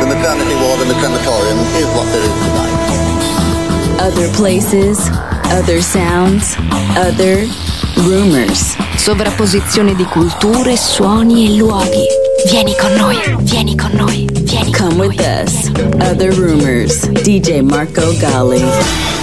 the maternity ward and the crematorium is what there is tonight. Other places, other sounds, other rumors. Sovrapposizione di culture, suoni e luoghi. Vieni con noi, vieni con noi, vieni con Come noi. with us. Other rumors. DJ Marco Gally.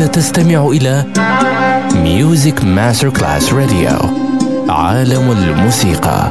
أنت تستمع إلى ميوزك ماستر كلاس راديو عالم الموسيقى.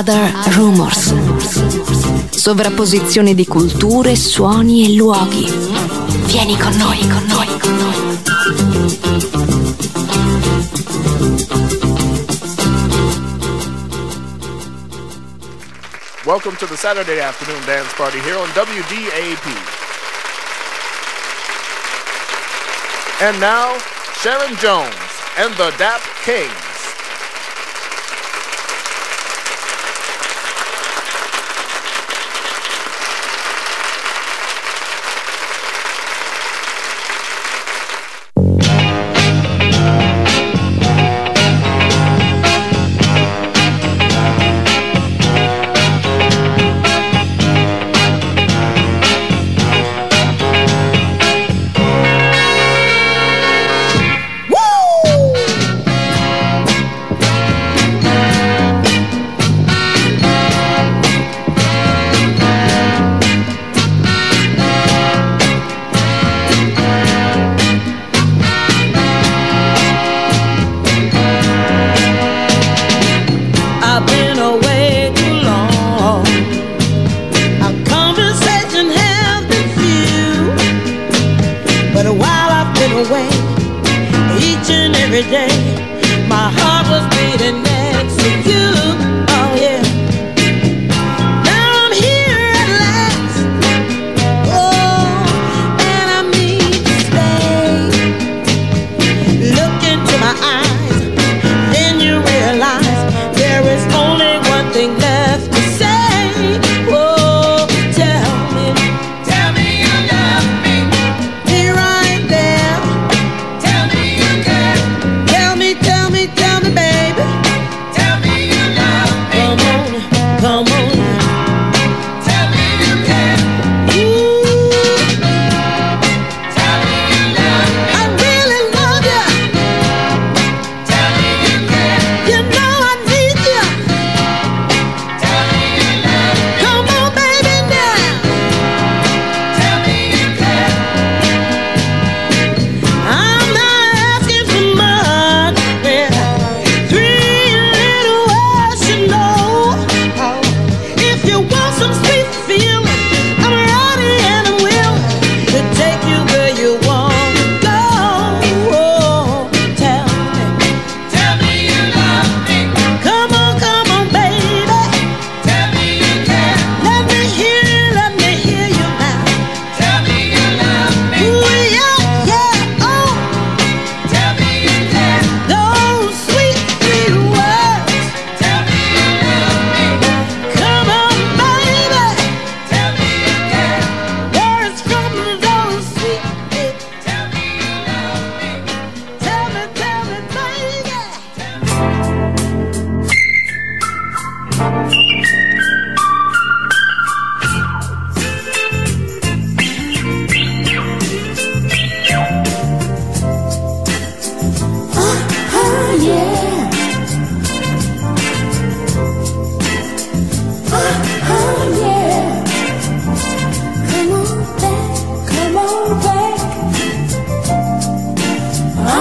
Other Rumors. Sovrapposizione di culture, suoni e luoghi. Vieni con noi, con noi, con noi. Welcome to the Saturday afternoon dance party here on WDAP. And now, Sharon Jones and the Dap Kings.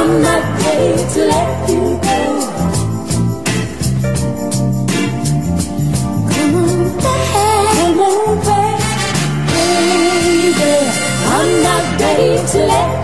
I'm not paid to let you go. Come back, come back, baby. I'm not ready to let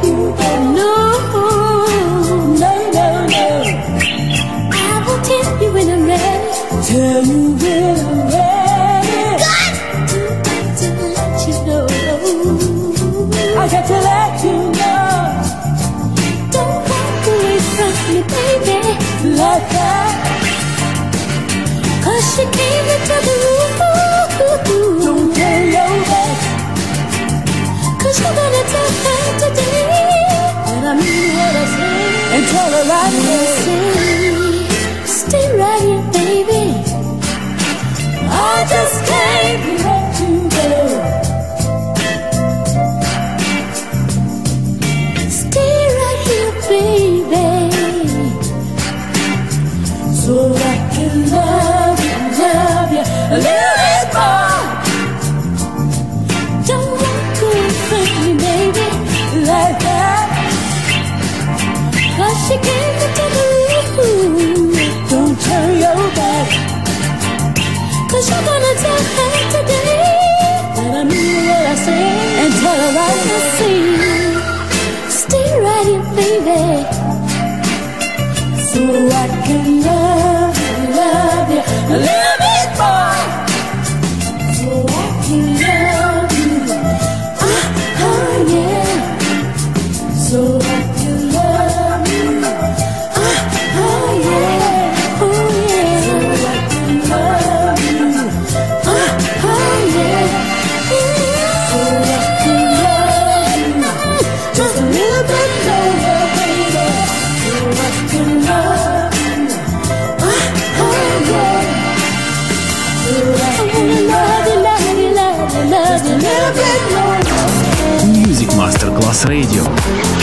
Masterclass Radio.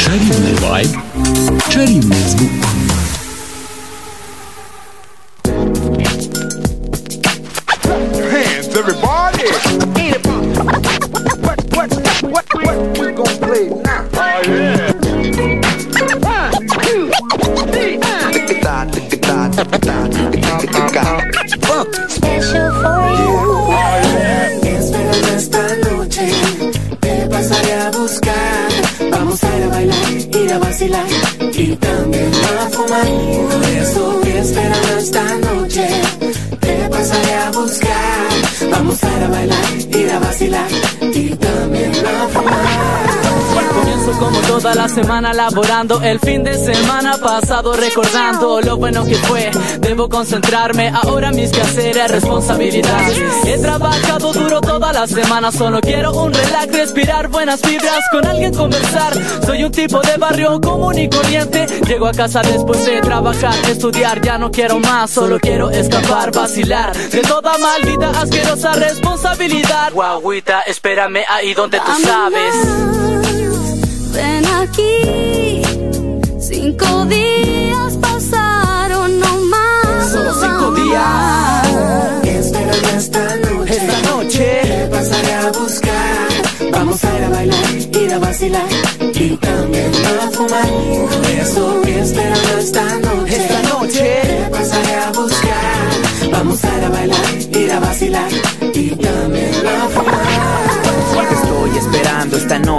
Чарівний вайб, чарівний звук. Semana laborando El fin de semana pasado recordando lo bueno que fue. Debo concentrarme ahora mis quehaceres, responsabilidades. He trabajado duro toda la semana Solo quiero un relax, respirar buenas vibras Con alguien conversar. Soy un tipo de barrio común y corriente. Llego a casa después de trabajar, estudiar. Ya no quiero más, solo quiero escapar, vacilar. De toda maldita asquerosa responsabilidad. Guaguita, espérame ahí donde tú sabes aquí, cinco días pasaron no más. Solo cinco días. Espérame esta noche, Esta noche. te pasaré a buscar. Vamos a ir a bailar, ir a vacilar y también a fumar. Por eso espérame esta noche, Esta noche. te pasaré a buscar. Vamos a ir a bailar, ir a vacilar y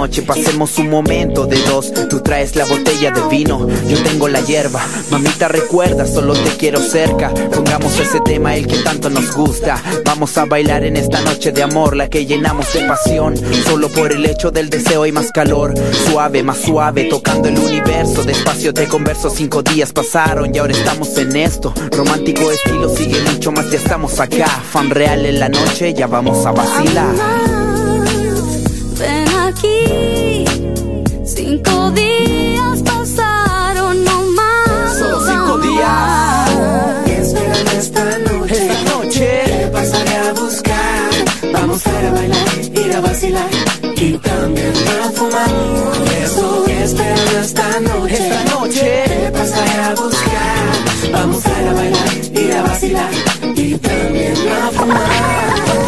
noche, pasemos un momento de dos. Tú traes la botella de vino, yo tengo la hierba. Mamita recuerda, solo te quiero cerca. Pongamos ese tema, el que tanto nos gusta. Vamos a bailar en esta noche de amor, la que llenamos de pasión. Solo por el hecho del deseo hay más calor. Suave, más suave, tocando el universo. Despacio te converso, cinco días pasaron y ahora estamos en esto. Romántico estilo sigue mucho más, ya estamos acá. Fan real en la noche, ya vamos a vacilar. Cinco días pasaron no más. Solo cinco días. Espérame esta noche, Esta noche. te pasaré a buscar. Vamos a ir a bailar, ir a vacilar y también a fumar. Eso espérame esta noche, Esta noche. te pasaré a buscar. Vamos a ir a bailar, ir a vacilar y también a fumar.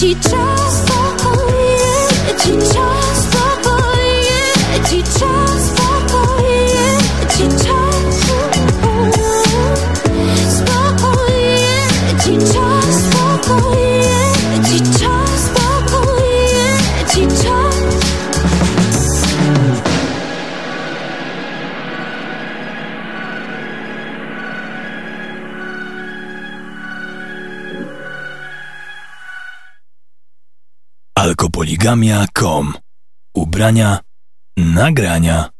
ci czas Alkopoligamia.com Ubrania, nagrania,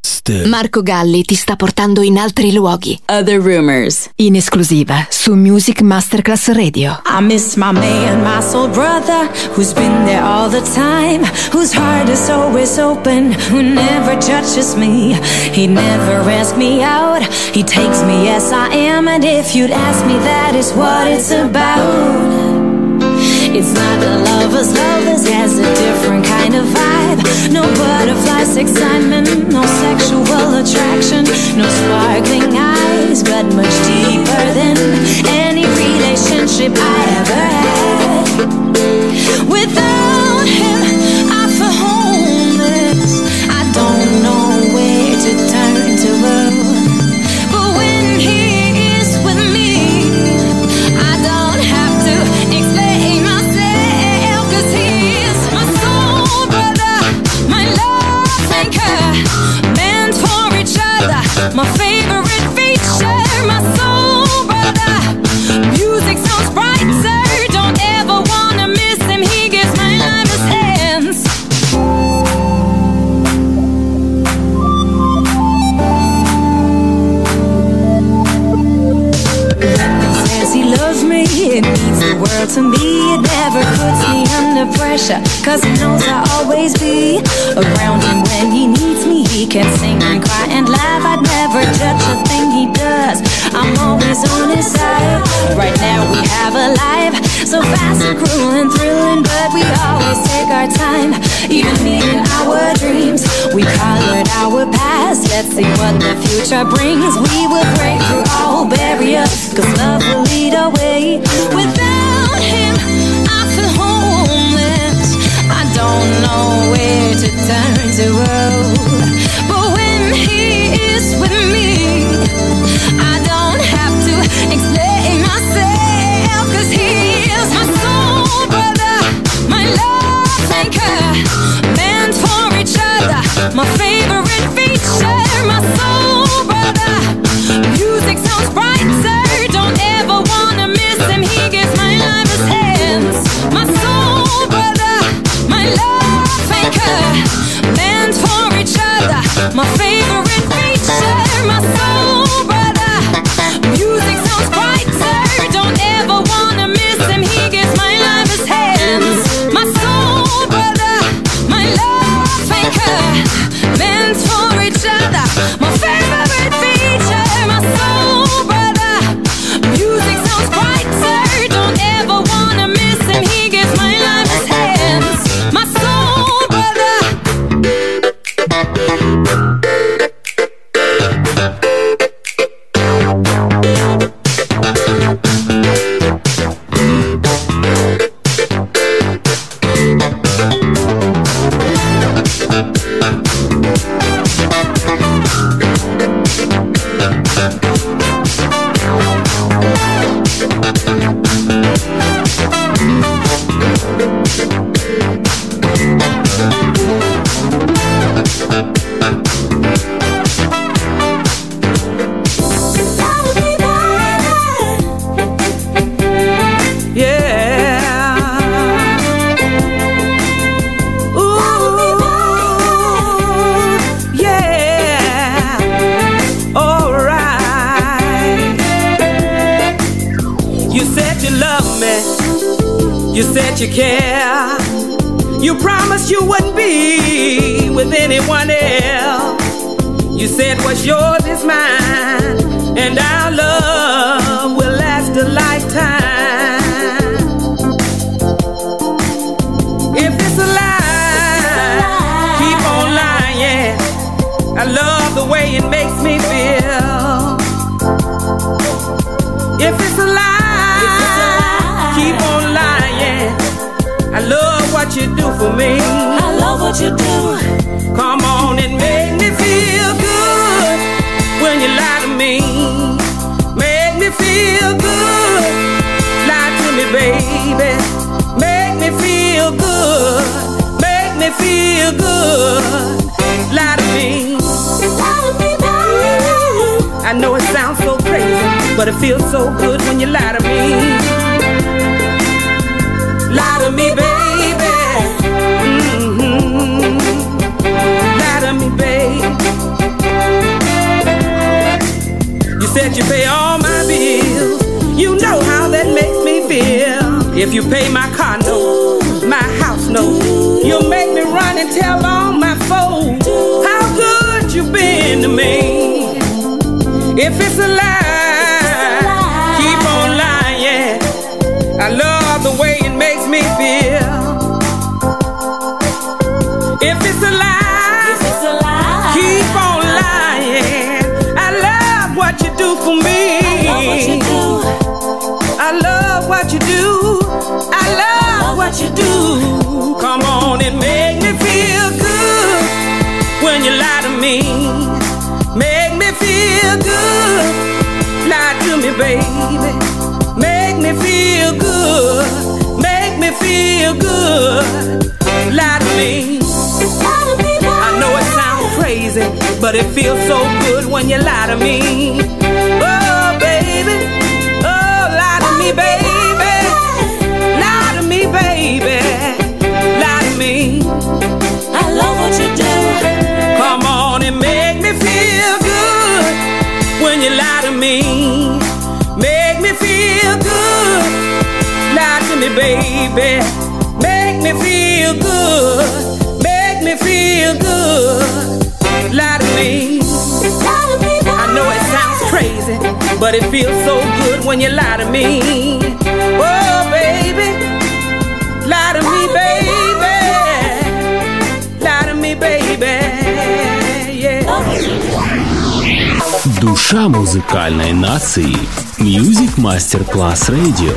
styl. Marco Galli ti sta portando in altri luoghi. Other Rumors. In esclusiva su Music Masterclass Radio. I miss my man, my soul brother, who's been there all the time, whose heart is always open, who never judges me. He never asks me out, he takes me as I am, and if you'd ask me, that is what it's about. It's not a lover's love, this has a different kind of vibe. No butterflies, excitement, no sexual attraction, no sparkling eyes, but much deeper than any relationship I ever had. World to me. It never puts me under pressure, cause he knows I'll always be around him when he needs me. He can sing and cry and laugh. I'd never judge a thing he does. I'm always on his side. Right now we have a life so fast and cruel and thrilling, but we always take our time, even meeting our dreams. We colored our past. Let's see what the future brings. We will break through all barriers, cause love will lead our way. Don't know where to turn the world. But when he with me, I don't have to explain myself, cause my soul brother, my love anchor, meant for each other, my favorite feature, my soul brother. Music sounds brighter, don't ever wanna miss him. He gives my You my favorite. What you do. Come on and make me feel good when you lie to me. Make me feel good. Lie to me, baby. Make me feel good. Make me feel good. Lie to me. I know it sounds so crazy, but it feels so good when you lie to me. Lie to me, baby. Said you pay all my bills. You know how that makes me feel. If you pay my car note, my house note, you'll make me run and tell all my folks how good you've been to me. If it's a lie, keep on lying. I love the way it makes me feel. For me. I love what you do. I love what you do. I love what you do. Come on and make me feel good when you lie to me. Make me feel good. Lie to me, baby. Make me feel good. Make me feel good. Lie to me. I know it sounds crazy, but it feels so good when you lie to me. Oh, baby. Oh, lie to me, baby. Lie to me, baby. Lie to me. I love what you do. Come on and make me feel good when you lie to me. Make me feel good. Lie to me, baby. Make me feel good. Make me feel good. Lie to me. I know it sounds crazy, but it feels so good when you lie to me. Oh, baby. Lie to me, baby. Lie to me, baby. Yeah. Душа музыкальной нации. Music Masterclass Radio.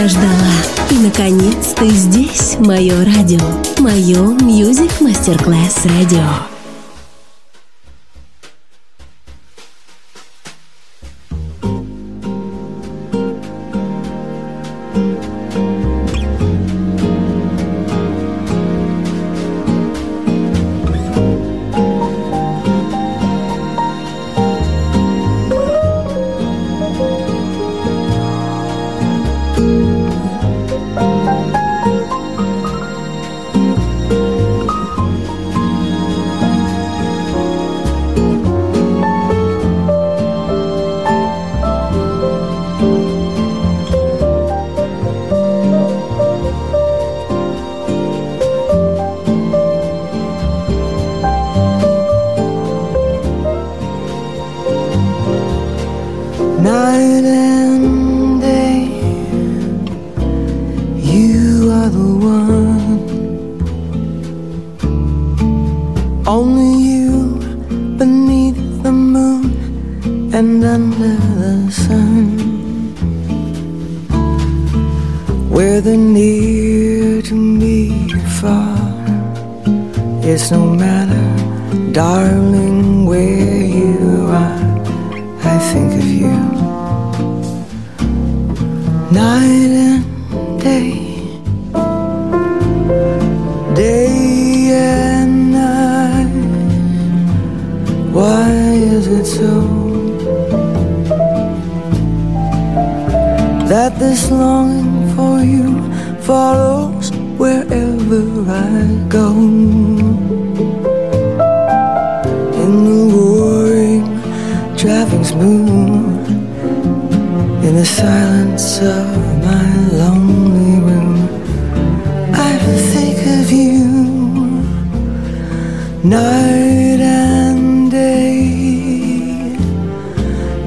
Я ждала. И, наконец, ты здесь, мое радио. Мое Music Masterclass Radio. Go? In the roaring driving smooth in the silence of my lonely room I think of you night and day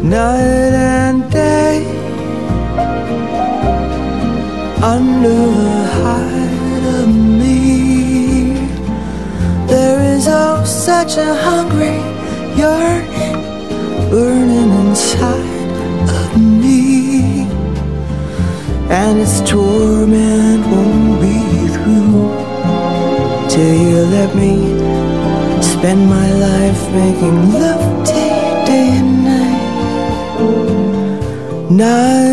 night such a hungry yearning burning inside of me. And its torment won't be through till you let me spend my life making love you day and night night